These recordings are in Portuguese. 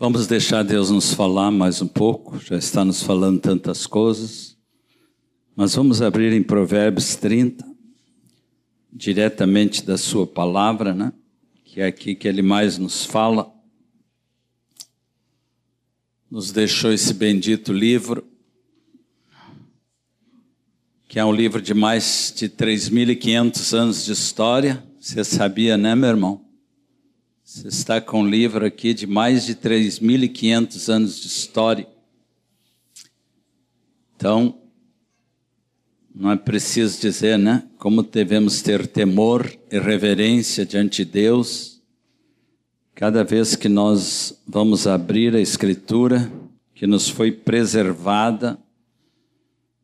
Vamos deixar Deus nos falar mais um pouco, já está nos falando tantas coisas. Mas vamos abrir em Provérbios 30, diretamente da Sua palavra, né? Que é aqui que Ele mais nos fala. Nos deixou esse bendito livro, que é um livro de mais de 3.500 anos de história. Você sabia, né, meu irmão? Você está com um livro aqui de mais de 3.500 anos de história. Então, não é preciso dizer, né? Como devemos ter temor e reverência diante de Deus. Cada vez que nós vamos abrir a Escritura, que nos foi preservada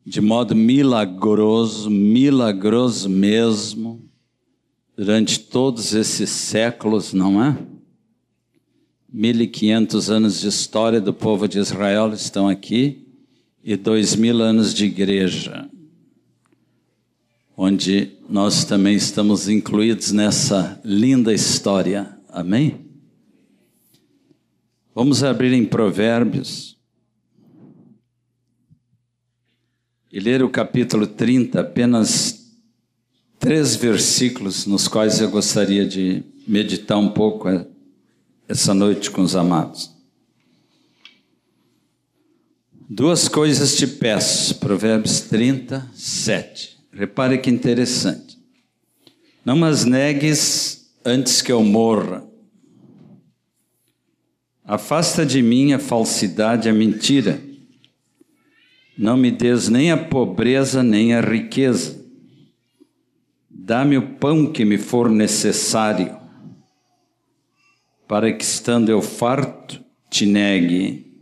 de modo milagroso, milagroso mesmo, durante todos esses séculos, não é? 1500 anos de história do povo de Israel estão aqui e dois mil anos de igreja, onde nós também estamos incluídos nessa linda história. Amém? Vamos abrir em Provérbios e ler o capítulo 30, apenas três versículos nos quais eu gostaria de meditar um pouco essa noite com os amados. Duas coisas te peço, Provérbios 37. Repare que interessante. Não as negues antes que eu morra. Afasta de mim a falsidade a mentira. Não me des nem a pobreza nem a riqueza Dá-me o pão que me for necessário, para que, estando eu farto, te negue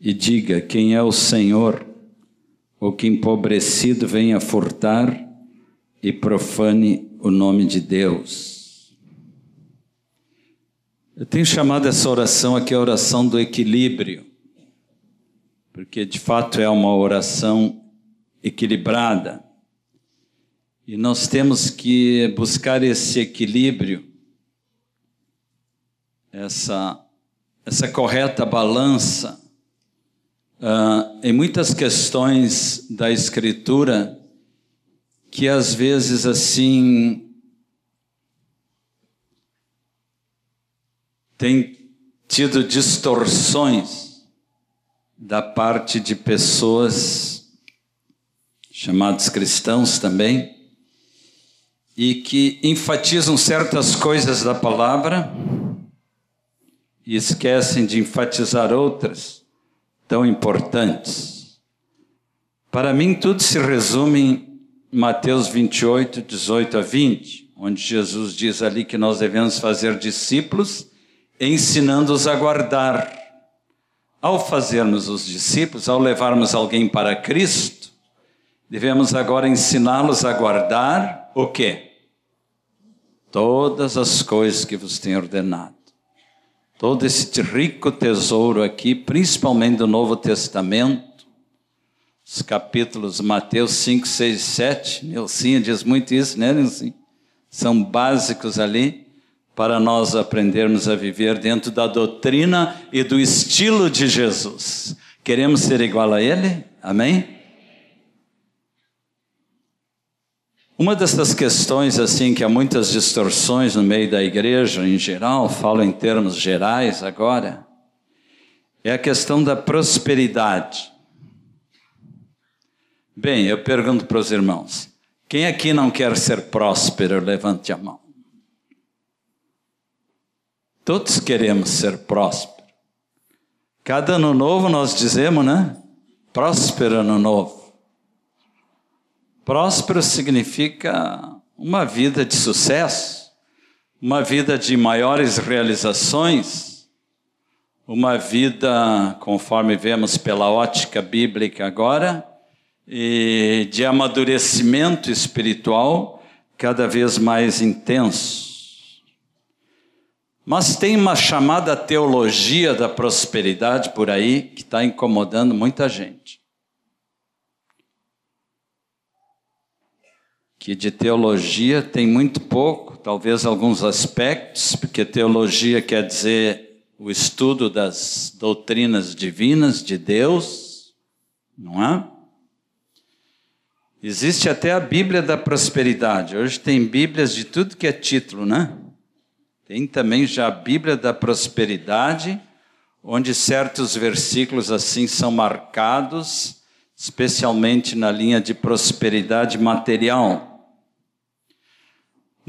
e diga: Quem é o Senhor? Ou que empobrecido venha furtar e profane o nome de Deus. Eu tenho chamado essa oração aqui a oração do equilíbrio, porque de fato é uma oração equilibrada. E nós temos que buscar esse equilíbrio, essa, essa correta balança uh, em muitas questões da Escritura que às vezes assim tem tido distorções da parte de pessoas chamados cristãos também e que enfatizam certas coisas da palavra e esquecem de enfatizar outras tão importantes. Para mim, tudo se resume em Mateus 28, 18 a 20, onde Jesus diz ali que nós devemos fazer discípulos, ensinando-os a guardar. Ao fazermos os discípulos, ao levarmos alguém para Cristo, devemos agora ensiná-los a guardar o quê? Todas as coisas que vos tenho ordenado. Todo esse rico tesouro aqui, principalmente do Novo Testamento, os capítulos Mateus 5, 6 e 7, Nilcinha diz muito isso, né, Nilcinha? São básicos ali para nós aprendermos a viver dentro da doutrina e do estilo de Jesus. Queremos ser igual a Ele? Amém? Uma dessas questões, assim, que há muitas distorções no meio da igreja em geral, falo em termos gerais agora, é a questão da prosperidade. Bem, eu pergunto para os irmãos: quem aqui não quer ser próspero? Levante a mão. Todos queremos ser prósperos. Cada ano novo nós dizemos, né? Próspero ano novo. Próspero significa uma vida de sucesso, uma vida de maiores realizações, uma vida, conforme vemos pela ótica bíblica agora, e de amadurecimento espiritual cada vez mais intenso. Mas tem uma chamada teologia da prosperidade por aí que está incomodando muita gente. Que de teologia tem muito pouco, talvez alguns aspectos, porque teologia quer dizer o estudo das doutrinas divinas de Deus, não é? Existe até a Bíblia da Prosperidade. Hoje tem Bíblias de tudo que é título, né? Tem também já a Bíblia da Prosperidade, onde certos versículos assim são marcados, especialmente na linha de prosperidade material.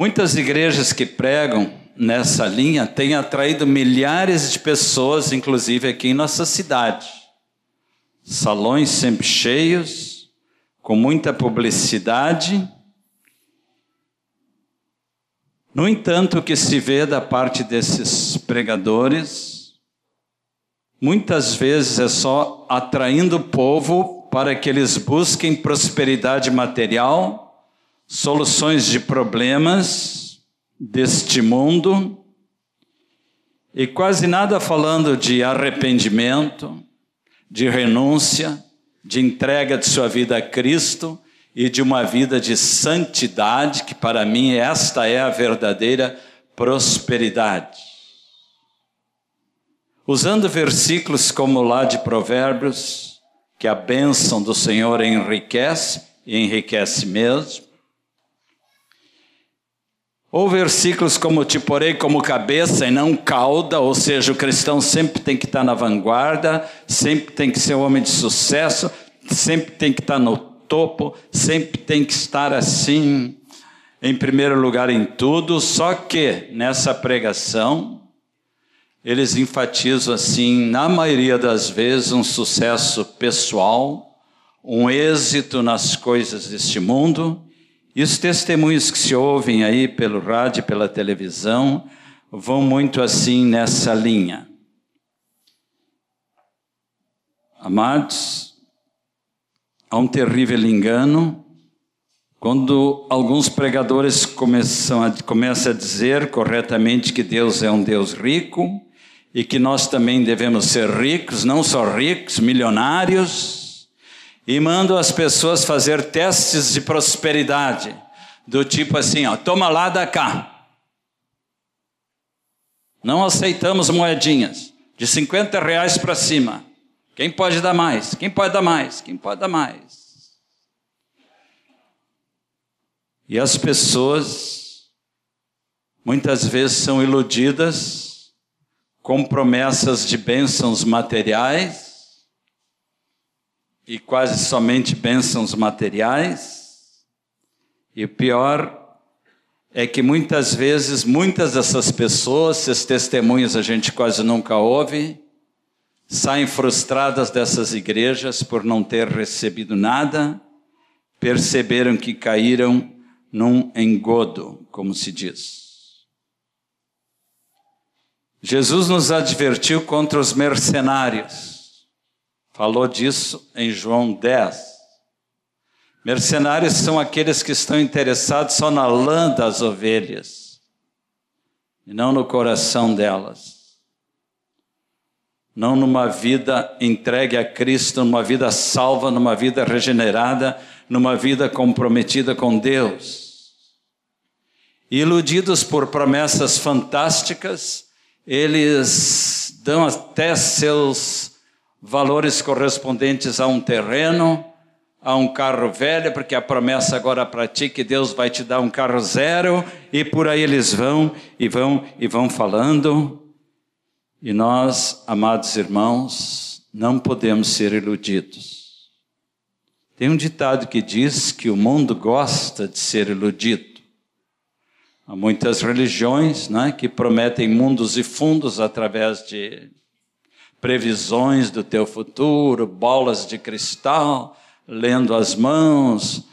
Muitas igrejas que pregam nessa linha têm atraído milhares de pessoas, inclusive aqui em nossa cidade. Salões sempre cheios, com muita publicidade. No entanto, o que se vê da parte desses pregadores, muitas vezes é só atraindo o povo para que eles busquem prosperidade material, soluções de problemas deste mundo, e quase nada falando de arrependimento, de renúncia, de entrega de sua vida a Cristo e de uma vida de santidade, que para mim esta é a verdadeira prosperidade. Usando versículos como lá de Provérbios, que a bênção do Senhor enriquece, e enriquece mesmo, ou versículos como te porei como cabeça e não cauda, ou seja, o cristão sempre tem que estar na vanguarda, sempre tem que ser um homem de sucesso, sempre tem que estar no topo, sempre tem que estar assim, em primeiro lugar em tudo. Só que nessa pregação, eles enfatizam assim, na maioria das vezes, um sucesso pessoal, um êxito nas coisas deste mundo e os testemunhos que se ouvem aí pelo rádio, pela televisão, vão muito assim nessa linha. Amados, há um terrível engano quando alguns pregadores começam a, começam a dizer corretamente que Deus é um Deus rico e que nós também devemos ser ricos, não só ricos, milionários e mando as pessoas fazer testes de prosperidade, do tipo assim, ó, toma lá da cá. Não aceitamos moedinhas de 50 reais para cima. Quem pode dar mais? Quem pode dar mais? Quem pode dar mais? E as pessoas muitas vezes são iludidas com promessas de bênçãos materiais e quase somente bênçãos materiais. E o pior é que muitas vezes, muitas dessas pessoas, esses testemunhos a gente quase nunca ouve, saem frustradas dessas igrejas por não ter recebido nada, perceberam que caíram num engodo, como se diz. Jesus nos advertiu contra os mercenários falou disso em João 10. Mercenários são aqueles que estão interessados só na lã das ovelhas e não no coração delas. Não numa vida entregue a Cristo, numa vida salva, numa vida regenerada, numa vida comprometida com Deus. Iludidos por promessas fantásticas, eles dão até seus valores correspondentes a um terreno, a um carro velho, porque a promessa agora para ti que Deus vai te dar um carro zero, e por aí eles vão e vão e vão falando. E nós, amados irmãos, não podemos ser iludidos. Tem um ditado que diz que o mundo gosta de ser iludido. Há muitas religiões né, que prometem mundos e fundos através de previsões do teu futuro, bolas de cristal, lendo as mãos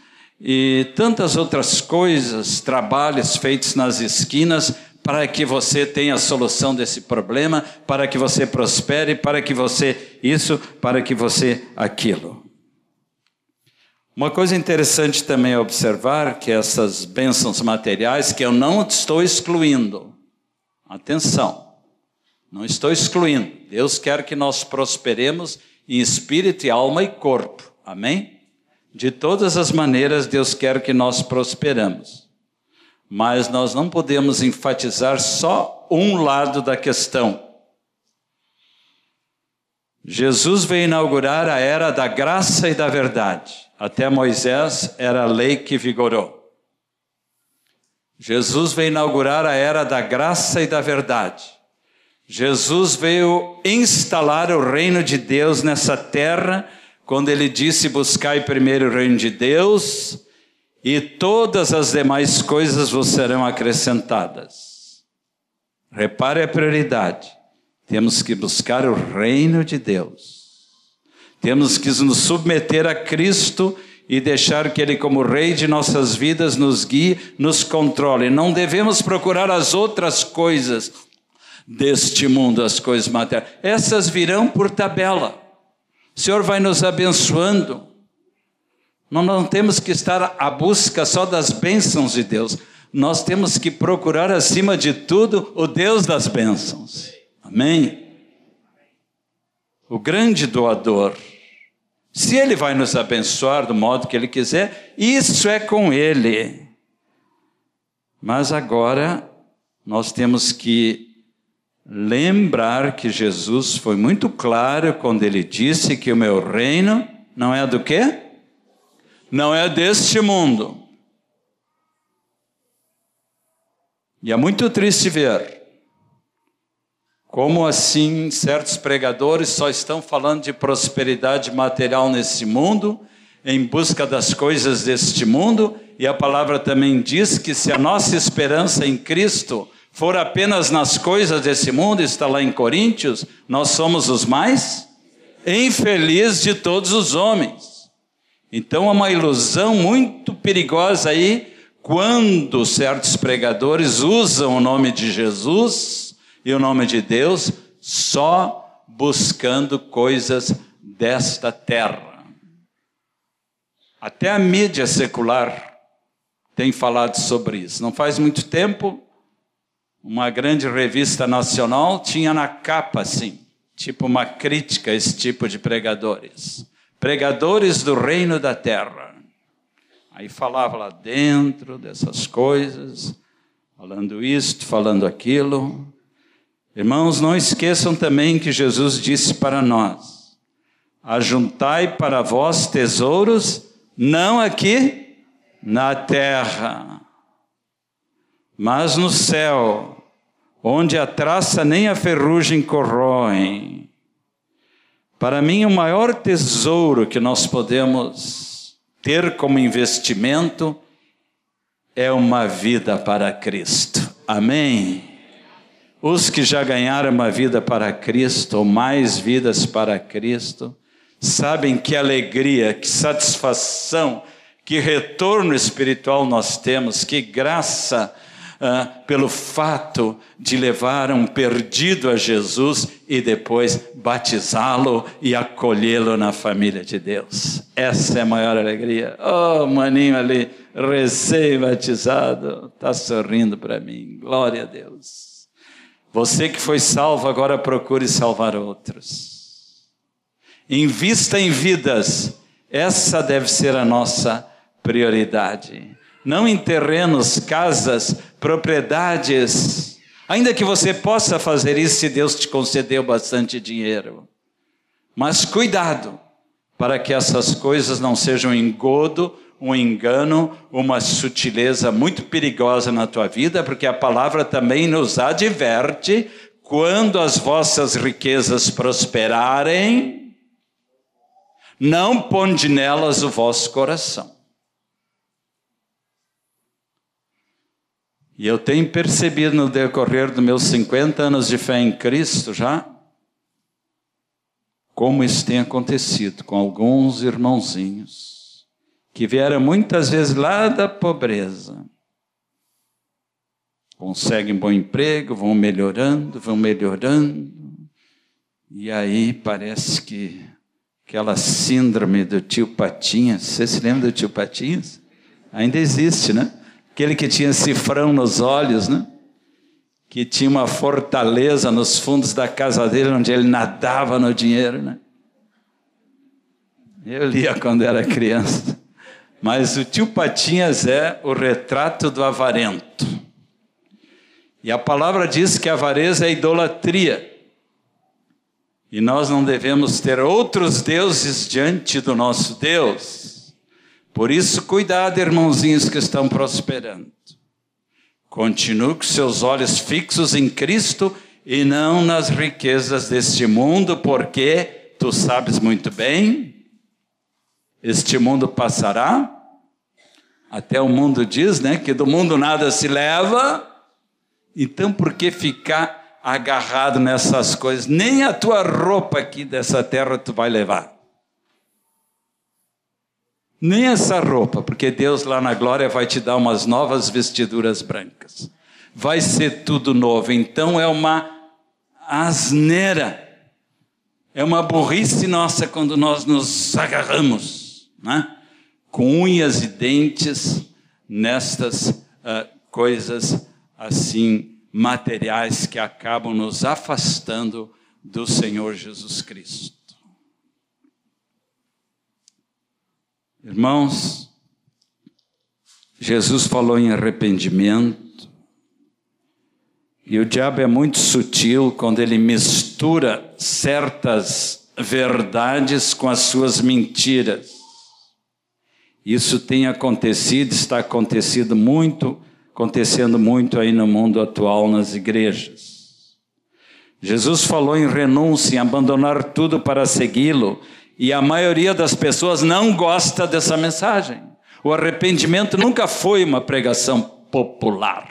e tantas outras coisas, trabalhos feitos nas esquinas para que você tenha a solução desse problema, para que você prospere, para que você isso, para que você aquilo. Uma coisa interessante também é observar que essas bênçãos materiais, que eu não estou excluindo, atenção, não estou excluindo. Deus quer que nós prosperemos em espírito, e alma e corpo. Amém? De todas as maneiras, Deus quer que nós prosperamos. Mas nós não podemos enfatizar só um lado da questão. Jesus veio inaugurar a era da graça e da verdade. Até Moisés era a lei que vigorou. Jesus veio inaugurar a era da graça e da verdade. Jesus veio instalar o reino de Deus nessa terra, quando ele disse: Buscai primeiro o reino de Deus, e todas as demais coisas vos serão acrescentadas. Repare a prioridade. Temos que buscar o reino de Deus. Temos que nos submeter a Cristo e deixar que Ele, como Rei de nossas vidas, nos guie, nos controle. Não devemos procurar as outras coisas deste mundo, as coisas materiais. Essas virão por tabela. O Senhor vai nos abençoando. Nós não temos que estar à busca só das bênçãos de Deus. Nós temos que procurar, acima de tudo, o Deus das bênçãos. Amém? O grande doador. Se ele vai nos abençoar do modo que ele quiser, isso é com ele. Mas agora nós temos que lembrar que Jesus foi muito claro quando ele disse que o meu reino não é do quê? Não é deste mundo. E é muito triste ver como assim certos pregadores só estão falando de prosperidade material nesse mundo, em busca das coisas deste mundo, e a palavra também diz que se a nossa esperança em Cristo for apenas nas coisas desse mundo, está lá em Coríntios, nós somos os mais infelizes de todos os homens. Então é uma ilusão muito perigosa aí quando certos pregadores usam o nome de Jesus e o nome de Deus só buscando coisas desta terra. Até a mídia secular tem falado sobre isso. Não faz muito tempo, uma grande revista nacional tinha na capa assim, tipo uma crítica a esse tipo de pregadores. Pregadores do reino da terra. Aí falava lá dentro dessas coisas, falando isto, falando aquilo. Irmãos, não esqueçam também que Jesus disse para nós: Ajuntai para vós tesouros, não aqui na terra, mas no céu, onde a traça nem a ferrugem corroem. Para mim, o maior tesouro que nós podemos ter como investimento é uma vida para Cristo. Amém? Os que já ganharam uma vida para Cristo, ou mais vidas para Cristo, sabem que alegria, que satisfação, que retorno espiritual nós temos, que graça ah, pelo fato de levar um perdido a Jesus e depois batizá-lo e acolhê-lo na família de Deus. Essa é a maior alegria. Oh, maninho ali, recém-batizado, está sorrindo para mim. Glória a Deus. Você que foi salvo, agora procure salvar outros. Invista em vidas, essa deve ser a nossa prioridade. Não em terrenos, casas, propriedades, ainda que você possa fazer isso se Deus te concedeu bastante dinheiro. Mas cuidado, para que essas coisas não sejam engodo um engano, uma sutileza muito perigosa na tua vida, porque a palavra também nos adverte: quando as vossas riquezas prosperarem, não ponde nelas o vosso coração. E eu tenho percebido no decorrer dos meus 50 anos de fé em Cristo já, como isso tem acontecido com alguns irmãozinhos que vieram muitas vezes lá da pobreza. Conseguem bom emprego, vão melhorando, vão melhorando, e aí parece que aquela síndrome do tio Patinhas, você se lembra do tio Patinhas? Ainda existe, né? Aquele que tinha cifrão nos olhos, né? Que tinha uma fortaleza nos fundos da casa dele, onde ele nadava no dinheiro, né? Eu lia quando era criança. Mas o tio Patinhas é o retrato do avarento. E a palavra diz que a avareza é idolatria. E nós não devemos ter outros deuses diante do nosso Deus. Por isso, cuidado, irmãozinhos que estão prosperando. Continue com seus olhos fixos em Cristo e não nas riquezas deste mundo, porque tu sabes muito bem, este mundo passará. Até o mundo diz, né, que do mundo nada se leva. Então, por que ficar agarrado nessas coisas? Nem a tua roupa aqui dessa terra tu vai levar. Nem essa roupa, porque Deus lá na glória vai te dar umas novas vestiduras brancas. Vai ser tudo novo. Então é uma asneira. É uma burrice nossa quando nós nos agarramos, né? com unhas e dentes nestas uh, coisas assim materiais que acabam nos afastando do Senhor Jesus Cristo. Irmãos, Jesus falou em arrependimento, e o diabo é muito sutil quando ele mistura certas verdades com as suas mentiras. Isso tem acontecido, está acontecendo muito, acontecendo muito aí no mundo atual nas igrejas. Jesus falou em renúncia, em abandonar tudo para segui-lo, e a maioria das pessoas não gosta dessa mensagem. O arrependimento nunca foi uma pregação popular.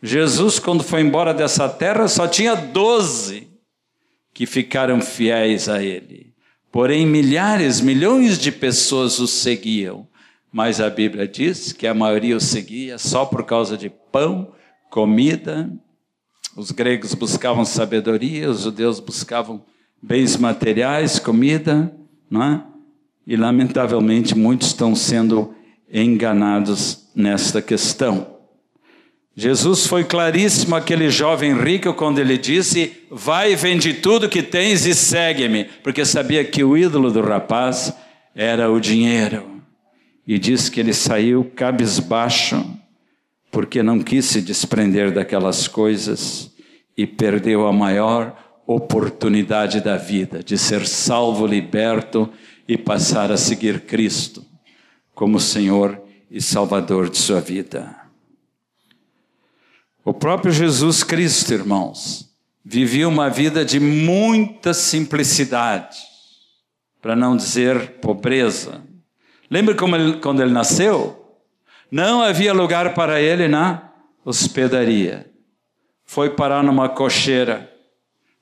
Jesus, quando foi embora dessa terra, só tinha doze que ficaram fiéis a ele. Porém, milhares, milhões de pessoas o seguiam. Mas a Bíblia diz que a maioria o seguia só por causa de pão, comida. Os gregos buscavam sabedoria, os judeus buscavam bens materiais, comida, não é? E lamentavelmente muitos estão sendo enganados nesta questão. Jesus foi claríssimo aquele jovem rico quando ele disse: Vai, vende tudo que tens e segue-me, porque sabia que o ídolo do rapaz era o dinheiro. E diz que ele saiu cabisbaixo, porque não quis se desprender daquelas coisas e perdeu a maior oportunidade da vida de ser salvo, liberto e passar a seguir Cristo como Senhor e Salvador de sua vida. O próprio Jesus Cristo, irmãos, vivia uma vida de muita simplicidade, para não dizer pobreza. Lembra ele, quando ele nasceu? Não havia lugar para ele na hospedaria. Foi parar numa cocheira,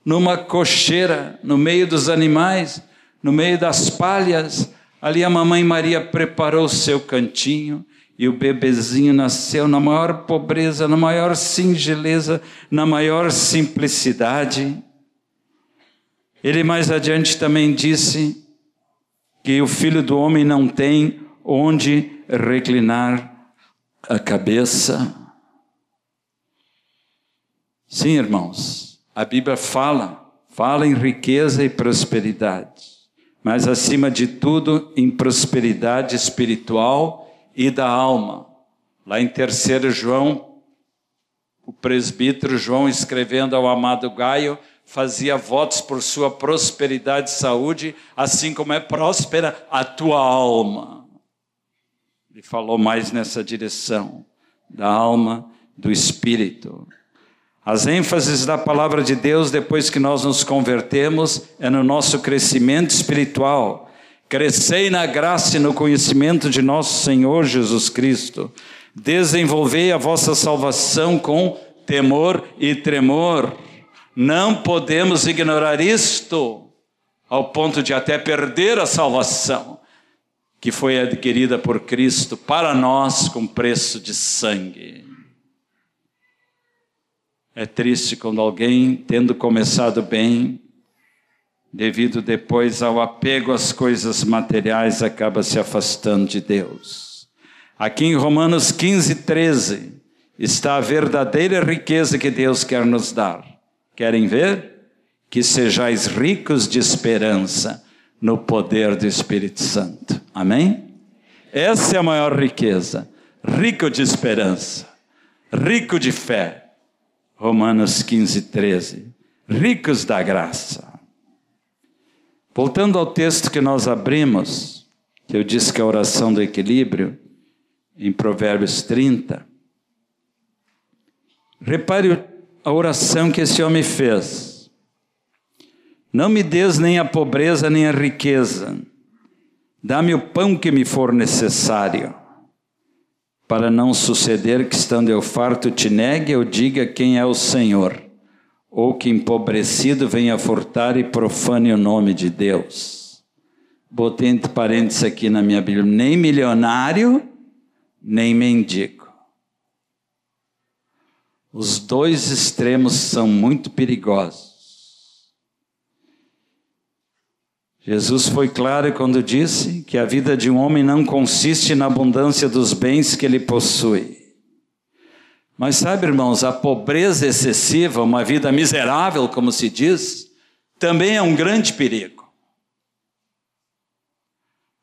numa cocheira, no meio dos animais, no meio das palhas. Ali a mamãe Maria preparou o seu cantinho e o bebezinho nasceu na maior pobreza, na maior singeleza, na maior simplicidade. Ele mais adiante também disse que o filho do homem não tem onde reclinar a cabeça. Sim, irmãos, a Bíblia fala, fala em riqueza e prosperidade, mas acima de tudo em prosperidade espiritual e da alma. Lá em 3 João, o presbítero João, escrevendo ao amado Gaio, fazia votos por sua prosperidade e saúde, assim como é próspera a tua alma. Ele falou mais nessa direção, da alma, do espírito. As ênfases da palavra de Deus depois que nós nos convertemos é no nosso crescimento espiritual Crescei na graça e no conhecimento de nosso Senhor Jesus Cristo. Desenvolvei a vossa salvação com temor e tremor. Não podemos ignorar isto, ao ponto de até perder a salvação, que foi adquirida por Cristo para nós com preço de sangue. É triste quando alguém, tendo começado bem, devido depois ao apego às coisas materiais, acaba se afastando de Deus. Aqui em Romanos 15, 13, está a verdadeira riqueza que Deus quer nos dar. Querem ver? Que sejais ricos de esperança no poder do Espírito Santo. Amém? Essa é a maior riqueza. Rico de esperança, rico de fé. Romanos 15, 13. ricos da graça. Voltando ao texto que nós abrimos, que eu disse que é a oração do equilíbrio, em Provérbios 30, repare a oração que esse homem fez. Não me des nem a pobreza nem a riqueza, dá-me o pão que me for necessário, para não suceder que estando eu farto te negue ou diga quem é o Senhor ou que empobrecido venha furtar e profane o nome de Deus. Botei entre parênteses aqui na minha Bíblia: nem milionário, nem mendigo. Os dois extremos são muito perigosos. Jesus foi claro quando disse que a vida de um homem não consiste na abundância dos bens que ele possui. Mas sabe, irmãos, a pobreza excessiva, uma vida miserável, como se diz, também é um grande perigo.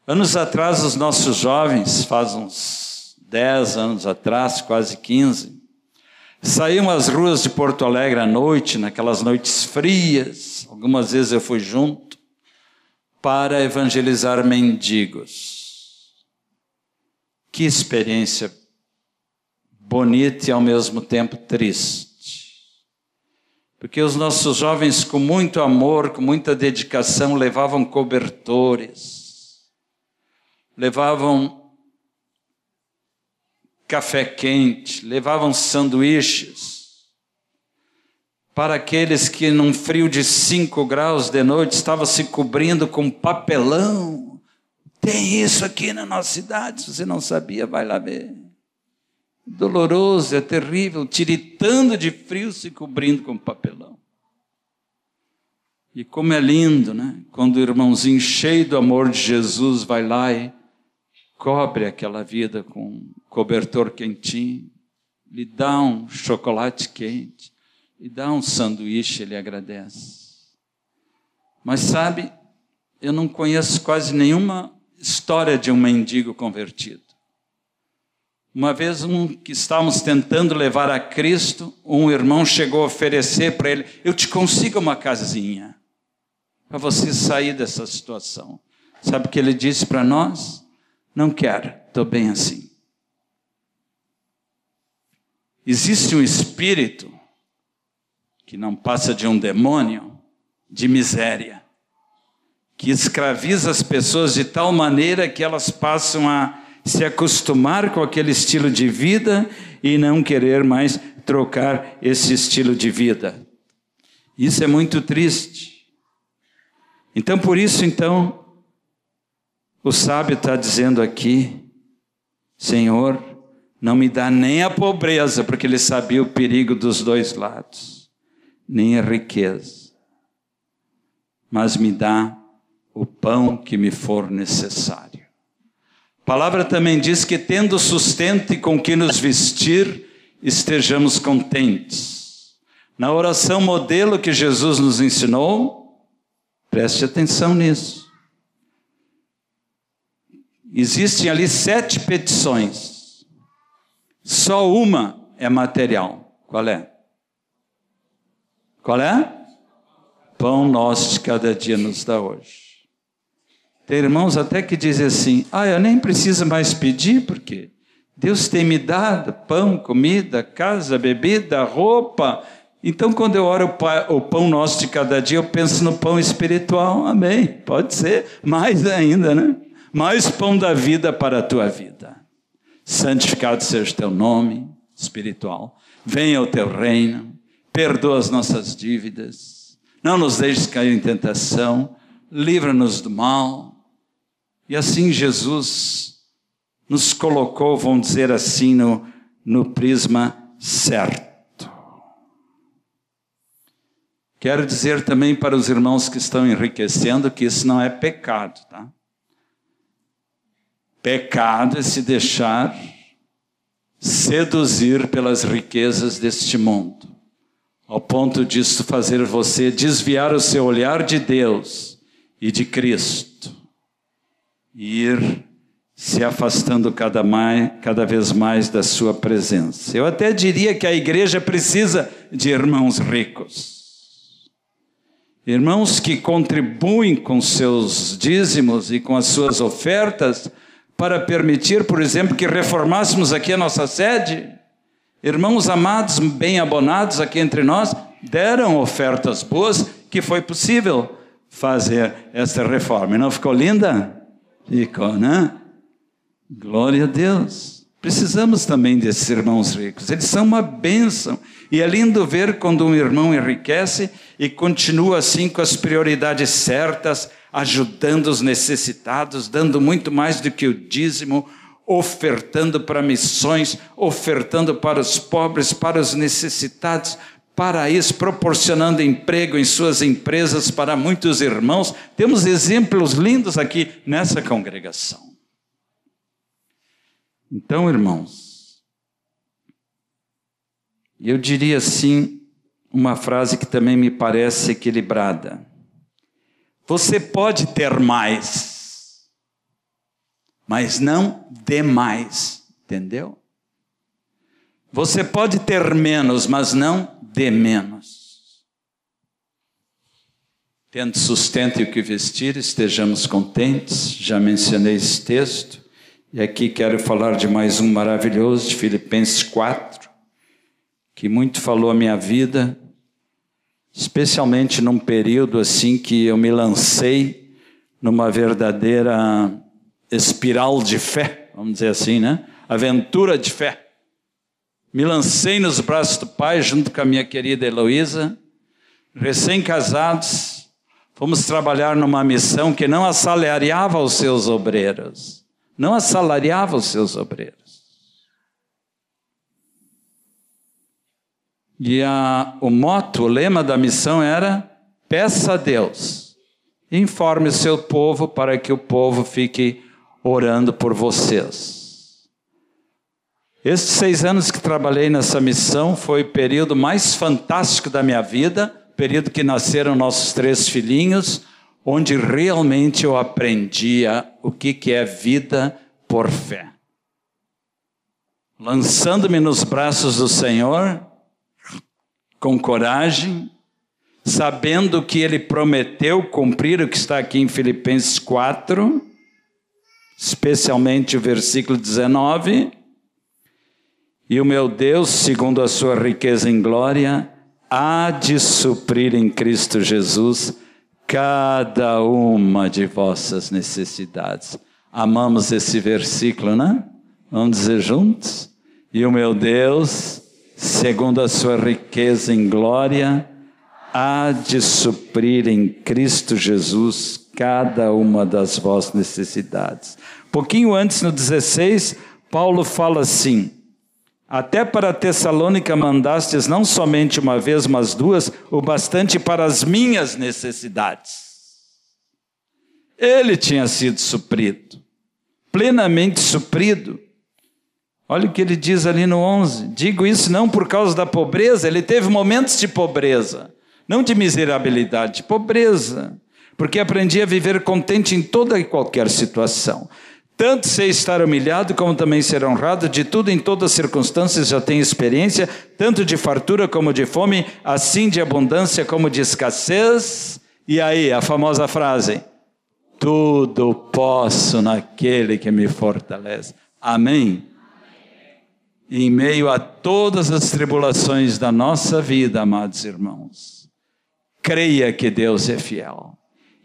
Anos atrás, os nossos jovens, faz uns 10 anos atrás, quase 15, saíam às ruas de Porto Alegre à noite, naquelas noites frias, algumas vezes eu fui junto, para evangelizar mendigos. Que experiência bonita e ao mesmo tempo triste. Porque os nossos jovens, com muito amor, com muita dedicação, levavam cobertores, levavam café quente, levavam sanduíches para aqueles que, num frio de 5 graus de noite, estavam se cobrindo com papelão. Tem isso aqui na nossa cidade, se você não sabia, vai lá ver doloroso, é terrível, tiritando de frio, se cobrindo com papelão. E como é lindo, né? Quando o irmãozinho cheio do amor de Jesus vai lá e cobre aquela vida com um cobertor quentinho, lhe dá um chocolate quente, lhe dá um sanduíche, ele agradece. Mas sabe, eu não conheço quase nenhuma história de um mendigo convertido. Uma vez, um que estávamos tentando levar a Cristo, um irmão chegou a oferecer para ele: Eu te consigo uma casinha para você sair dessa situação. Sabe o que ele disse para nós? Não quero, estou bem assim. Existe um espírito que não passa de um demônio de miséria, que escraviza as pessoas de tal maneira que elas passam a se acostumar com aquele estilo de vida e não querer mais trocar esse estilo de vida. Isso é muito triste. Então, por isso, então, o sábio está dizendo aqui, Senhor, não me dá nem a pobreza, porque ele sabia o perigo dos dois lados, nem a riqueza, mas me dá o pão que me for necessário. A palavra também diz que, tendo sustento e com que nos vestir, estejamos contentes. Na oração modelo que Jesus nos ensinou, preste atenção nisso. Existem ali sete petições, só uma é material. Qual é? Qual é? Pão nosso de cada dia nos dá hoje. Tem irmãos até que dizem assim: ah, eu nem preciso mais pedir, porque Deus tem me dado pão, comida, casa, bebida, roupa. Então, quando eu oro o pão nosso de cada dia, eu penso no pão espiritual. Amém. Pode ser. Mais ainda, né? Mais pão da vida para a tua vida. Santificado seja o teu nome espiritual. Venha o teu reino. Perdoa as nossas dívidas. Não nos deixes cair em tentação. Livra-nos do mal e assim Jesus nos colocou, vamos dizer assim, no, no prisma certo. Quero dizer também para os irmãos que estão enriquecendo que isso não é pecado, tá? Pecado é se deixar seduzir pelas riquezas deste mundo, ao ponto disso fazer você desviar o seu olhar de Deus e de Cristo ir se afastando cada, mais, cada vez mais da sua presença. Eu até diria que a igreja precisa de irmãos ricos. Irmãos que contribuem com seus dízimos e com as suas ofertas para permitir, por exemplo, que reformássemos aqui a nossa sede. Irmãos amados, bem abonados aqui entre nós, deram ofertas boas que foi possível fazer essa reforma. E não ficou linda? Ficou, né? Glória a Deus. Precisamos também desses irmãos ricos, eles são uma bênção. E é lindo ver quando um irmão enriquece e continua assim com as prioridades certas, ajudando os necessitados, dando muito mais do que o dízimo, ofertando para missões, ofertando para os pobres, para os necessitados, para isso, proporcionando emprego em suas empresas para muitos irmãos. Temos exemplos lindos aqui nessa congregação. Então, irmãos, eu diria assim uma frase que também me parece equilibrada. Você pode ter mais, mas não demais, entendeu? Você pode ter menos, mas não dê menos. Tendo sustento e o que vestir, estejamos contentes. Já mencionei esse texto. E aqui quero falar de mais um maravilhoso, de Filipenses 4, que muito falou a minha vida, especialmente num período assim que eu me lancei numa verdadeira espiral de fé, vamos dizer assim, né? Aventura de fé. Me lancei nos braços do Pai junto com a minha querida Heloísa, recém-casados, fomos trabalhar numa missão que não assalariava os seus obreiros não assalariava os seus obreiros. E a, o moto, o lema da missão era: peça a Deus, informe o seu povo para que o povo fique orando por vocês. Esses seis anos que trabalhei nessa missão foi o período mais fantástico da minha vida, período que nasceram nossos três filhinhos, onde realmente eu aprendia o que, que é vida por fé. Lançando-me nos braços do Senhor, com coragem, sabendo que Ele prometeu cumprir o que está aqui em Filipenses 4, especialmente o versículo 19. E o meu Deus, segundo a sua riqueza em glória, há de suprir em Cristo Jesus cada uma de vossas necessidades. Amamos esse versículo, né? Vamos dizer juntos? E o meu Deus, segundo a sua riqueza em glória, há de suprir em Cristo Jesus cada uma das vossas necessidades. Pouquinho antes, no 16, Paulo fala assim: até para Tessalônica mandastes não somente uma vez, mas duas, o bastante para as minhas necessidades. Ele tinha sido suprido, plenamente suprido. Olha o que ele diz ali no 11: digo isso não por causa da pobreza, ele teve momentos de pobreza, não de miserabilidade, de pobreza, porque aprendi a viver contente em toda e qualquer situação. Tanto sei estar humilhado, como também ser honrado, de tudo em todas as circunstâncias já tenho experiência, tanto de fartura como de fome, assim de abundância como de escassez. E aí, a famosa frase: Tudo posso naquele que me fortalece. Amém? Em meio a todas as tribulações da nossa vida, amados irmãos, creia que Deus é fiel.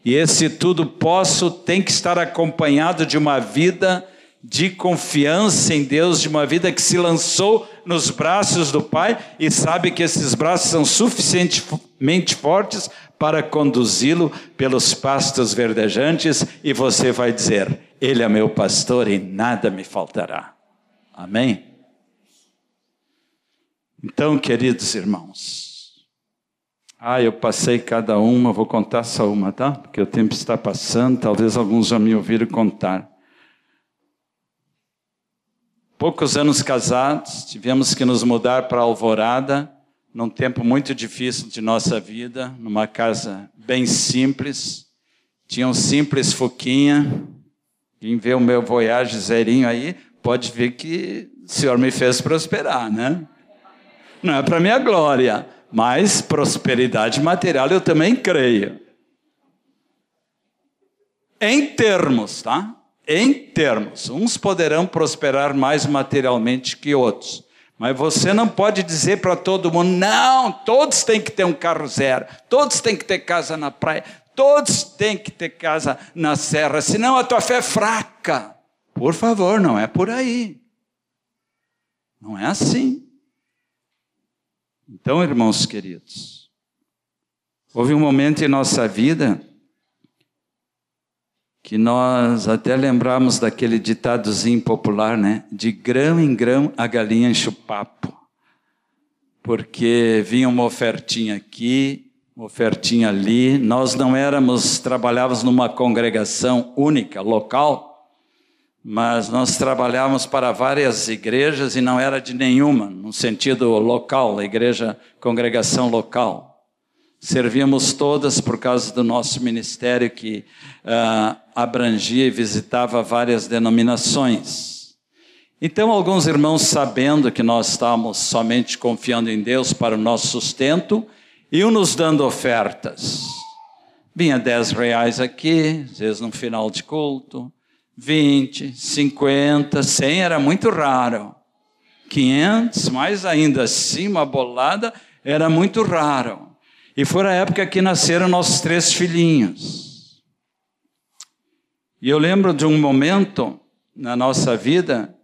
E esse tudo posso tem que estar acompanhado de uma vida de confiança em Deus, de uma vida que se lançou nos braços do Pai e sabe que esses braços são suficientemente fortes para conduzi-lo pelos pastos verdejantes e você vai dizer: Ele é meu pastor e nada me faltará. Amém? Então, queridos irmãos, ah, eu passei cada uma, vou contar só uma, tá? Porque o tempo está passando, talvez alguns já me ouviram contar. Poucos anos casados, tivemos que nos mudar para Alvorada, num tempo muito difícil de nossa vida, numa casa bem simples. Tinha um simples foquinha. Quem vê o meu voyage zerinho aí, pode ver que o Senhor me fez prosperar, né? Não é para minha glória, Mas prosperidade material eu também creio. Em termos, tá? Em termos. Uns poderão prosperar mais materialmente que outros. Mas você não pode dizer para todo mundo, não, todos têm que ter um carro zero, todos têm que ter casa na praia, todos têm que ter casa na serra, senão a tua fé é fraca. Por favor, não é por aí. Não é assim. Então, irmãos queridos, houve um momento em nossa vida que nós até lembramos daquele ditadozinho popular, né? De grão em grão a galinha enche o papo. Porque vinha uma ofertinha aqui, uma ofertinha ali. Nós não éramos, trabalhávamos numa congregação única, local, mas nós trabalhávamos para várias igrejas e não era de nenhuma, no sentido local, a igreja, congregação local. Servíamos todas por causa do nosso ministério que uh, abrangia e visitava várias denominações. Então, alguns irmãos, sabendo que nós estávamos somente confiando em Deus para o nosso sustento, iam nos dando ofertas. Vinha 10 reais aqui, às vezes no final de culto, 20, 50, 100 era muito raro. 500, mais ainda assim, uma bolada, era muito raro. E foi a época que nasceram nossos três filhinhos. E eu lembro de um momento na nossa vida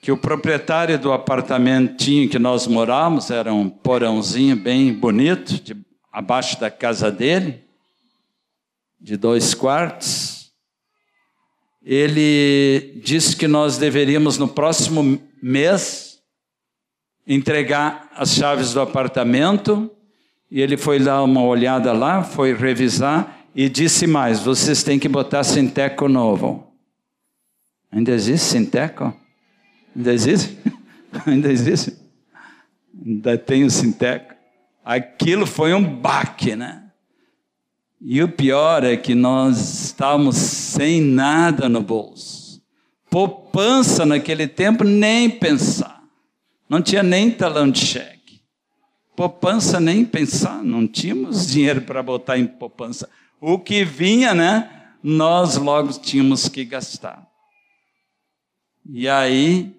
que o proprietário do apartamentinho que nós morávamos era um porãozinho bem bonito, de, abaixo da casa dele, de dois quartos. Ele disse que nós deveríamos, no próximo mês, entregar as chaves do apartamento e ele foi dar uma olhada lá, foi revisar e disse mais: vocês têm que botar Sinteco novo. Ainda existe Sinteco? Ainda existe? Ainda existe? Ainda tem o Sinteco. Aquilo foi um baque, né? E o pior é que nós estávamos sem nada no bolso. Poupança naquele tempo, nem pensar. Não tinha nem talão de cheque poupança nem pensar, não tínhamos dinheiro para botar em poupança. O que vinha, né? Nós logo tínhamos que gastar. E aí,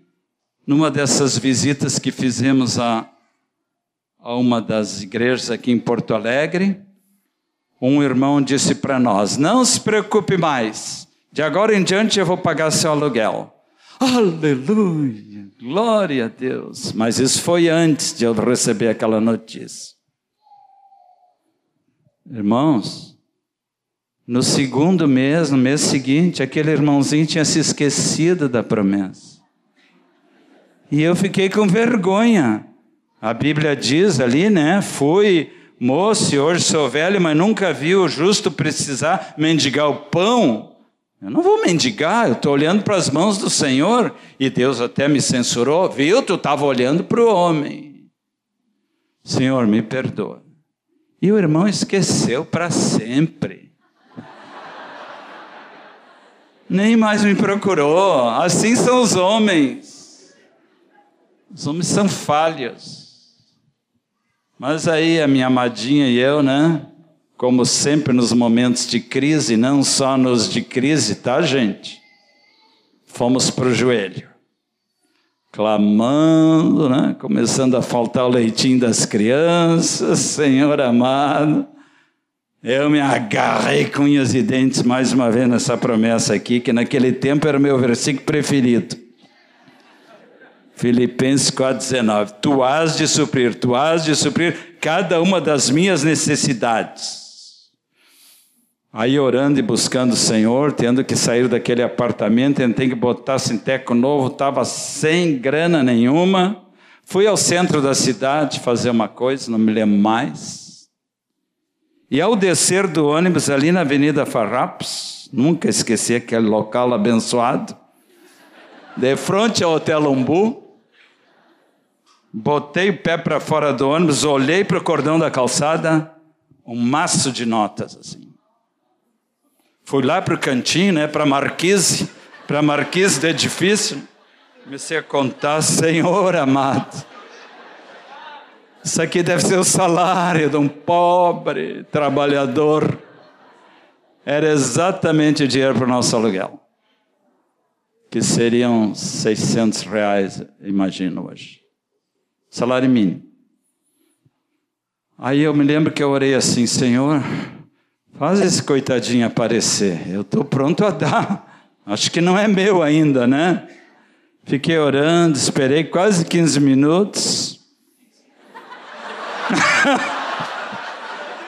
numa dessas visitas que fizemos a, a uma das igrejas aqui em Porto Alegre, um irmão disse para nós: Não se preocupe mais, de agora em diante eu vou pagar seu aluguel. Aleluia, glória a Deus. Mas isso foi antes de eu receber aquela notícia. Irmãos, no segundo mês, no mês seguinte, aquele irmãozinho tinha se esquecido da promessa. E eu fiquei com vergonha. A Bíblia diz ali, né? Fui moço hoje sou velho, mas nunca vi o justo precisar mendigar o pão. Eu não vou mendigar, eu estou olhando para as mãos do Senhor. E Deus até me censurou, viu? Tu estava olhando para o homem. Senhor, me perdoa. E o irmão esqueceu para sempre. Nem mais me procurou. Assim são os homens. Os homens são falhos. Mas aí a minha amadinha e eu, né? como sempre nos momentos de crise, não só nos de crise, tá, gente? Fomos para o joelho, clamando, né? começando a faltar o leitinho das crianças, Senhor amado. Eu me agarrei com unhas e dentes mais uma vez nessa promessa aqui, que naquele tempo era o meu versículo preferido. Filipenses 4,19. Tu has de suprir, tu has de suprir cada uma das minhas necessidades Aí orando e buscando o Senhor, tendo que sair daquele apartamento, tentei que botar sinteco novo, estava sem grana nenhuma. Fui ao centro da cidade fazer uma coisa, não me lembro mais. E ao descer do ônibus ali na Avenida Farrapos, nunca esqueci aquele local abençoado, de frente ao Hotel Umbu, botei o pé para fora do ônibus, olhei para o cordão da calçada, um maço de notas assim. Fui lá para o cantinho, né, para a marquise, para a marquise do edifício. Comecei a contar, Senhor amado. Isso aqui deve ser o salário de um pobre trabalhador. Era exatamente o dinheiro para o nosso aluguel. Que seriam 600 reais, imagino hoje. Salário mínimo. Aí eu me lembro que eu orei assim, Senhor, faz esse coitadinho aparecer. Eu estou pronto a dar. Acho que não é meu ainda, né? Fiquei orando, esperei quase 15 minutos.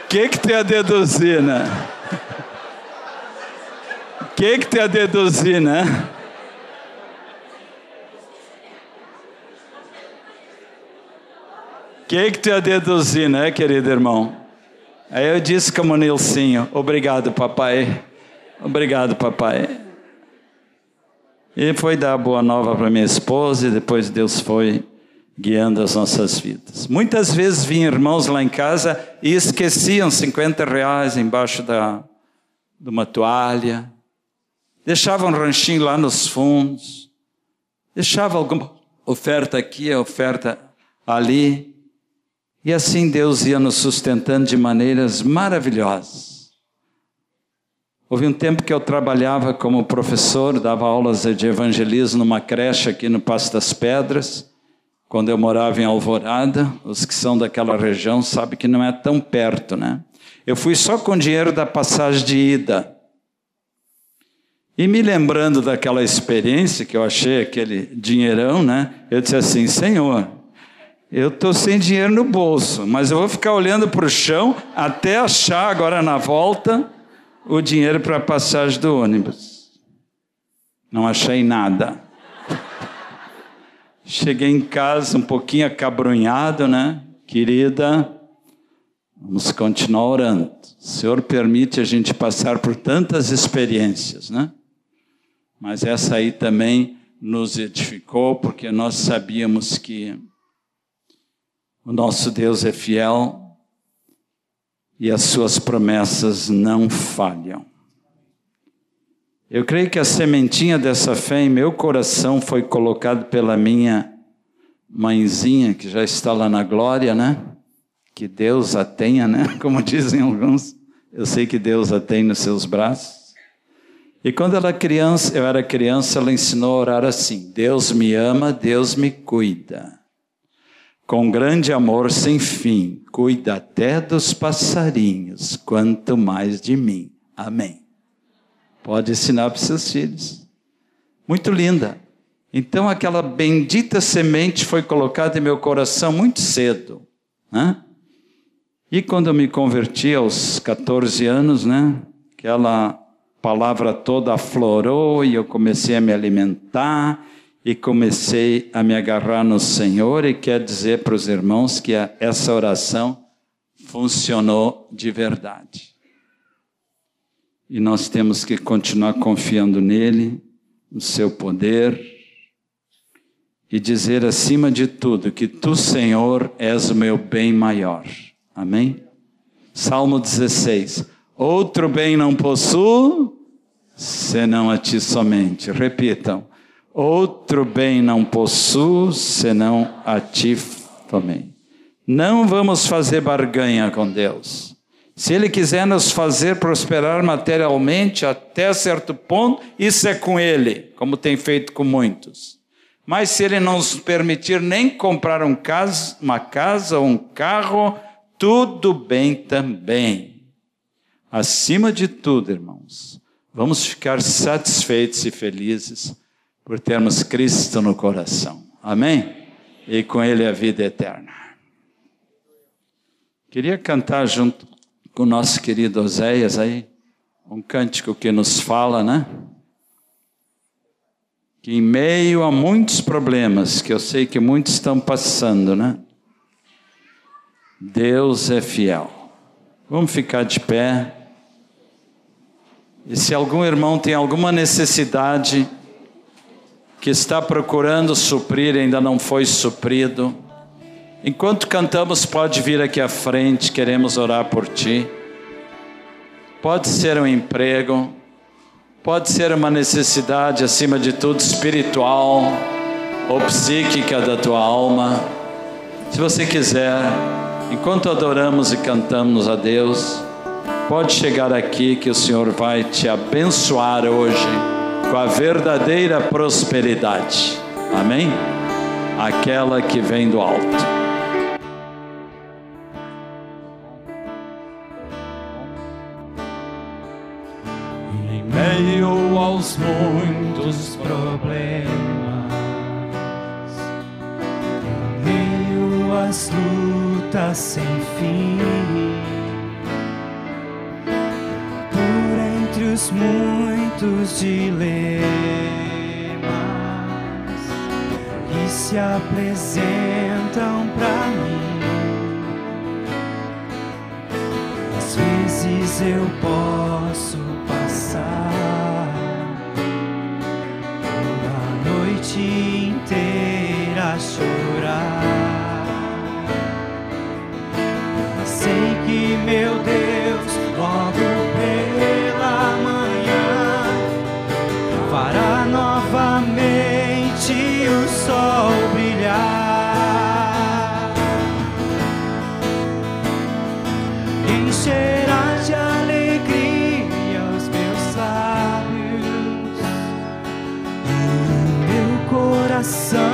O que que tem a deduzir, né? O que que tem a deduzir, né? Que que tem a deduzir, né, querido irmão? Aí eu disse como Nilcinho, obrigado, papai. Obrigado, papai. E foi dar boa nova para minha esposa e depois Deus foi guiando as nossas vidas. Muitas vezes vinham irmãos lá em casa e esqueciam 50 reais embaixo da, de uma toalha, deixavam um ranchinho lá nos fundos, deixavam alguma oferta aqui, oferta ali, e assim Deus ia nos sustentando de maneiras maravilhosas. Houve um tempo que eu trabalhava como professor, dava aulas de evangelismo numa creche aqui no Passo das Pedras, quando eu morava em Alvorada. Os que são daquela região sabem que não é tão perto, né? Eu fui só com dinheiro da passagem de ida. E me lembrando daquela experiência que eu achei aquele dinheirão, né? Eu disse assim: Senhor, eu estou sem dinheiro no bolso, mas eu vou ficar olhando para o chão até achar agora na volta o dinheiro para a passagem do ônibus. Não achei nada. Cheguei em casa um pouquinho acabrunhado, né? Querida, vamos continuar orando. O Senhor permite a gente passar por tantas experiências, né? Mas essa aí também nos edificou, porque nós sabíamos que o nosso Deus é fiel e as suas promessas não falham. Eu creio que a sementinha dessa fé em meu coração foi colocada pela minha mãezinha, que já está lá na glória, né? Que Deus a tenha, né? Como dizem alguns. Eu sei que Deus a tem nos seus braços. E quando ela criança, eu era criança, ela ensinou a orar assim: Deus me ama, Deus me cuida com grande amor sem fim, cuida até dos passarinhos, quanto mais de mim. Amém. Pode ensinar para seus filhos. Muito linda. Então aquela bendita semente foi colocada em meu coração muito cedo. Né? E quando eu me converti aos 14 anos, né? Aquela palavra toda aflorou e eu comecei a me alimentar e comecei a me agarrar no Senhor e quer dizer para os irmãos que essa oração funcionou de verdade. E nós temos que continuar confiando nele, no seu poder e dizer acima de tudo que tu, Senhor, és o meu bem maior. Amém? Salmo 16. Outro bem não possuo senão a ti somente. Repitam Outro bem não possuo, senão a ti também. Não vamos fazer barganha com Deus. Se Ele quiser nos fazer prosperar materialmente até certo ponto, isso é com Ele, como tem feito com muitos. Mas se Ele não nos permitir nem comprar um casa, uma casa ou um carro, tudo bem também. Acima de tudo, irmãos, vamos ficar satisfeitos e felizes por termos Cristo no coração. Amém? E com Ele a vida eterna. Queria cantar junto com o nosso querido Oséias aí, um cântico que nos fala, né? Que em meio a muitos problemas, que eu sei que muitos estão passando, né? Deus é fiel. Vamos ficar de pé. E se algum irmão tem alguma necessidade, que está procurando suprir, ainda não foi suprido. Enquanto cantamos, pode vir aqui à frente, queremos orar por ti. Pode ser um emprego, pode ser uma necessidade, acima de tudo, espiritual ou psíquica da tua alma. Se você quiser, enquanto adoramos e cantamos a Deus, pode chegar aqui que o Senhor vai te abençoar hoje com a verdadeira prosperidade. Amém? Aquela que vem do alto. Em meio aos muitos problemas, em meio às lutas sem fim, por entre os muitos os dilemas que se apresentam pra mim. Às vezes eu posso passar uma noite sun.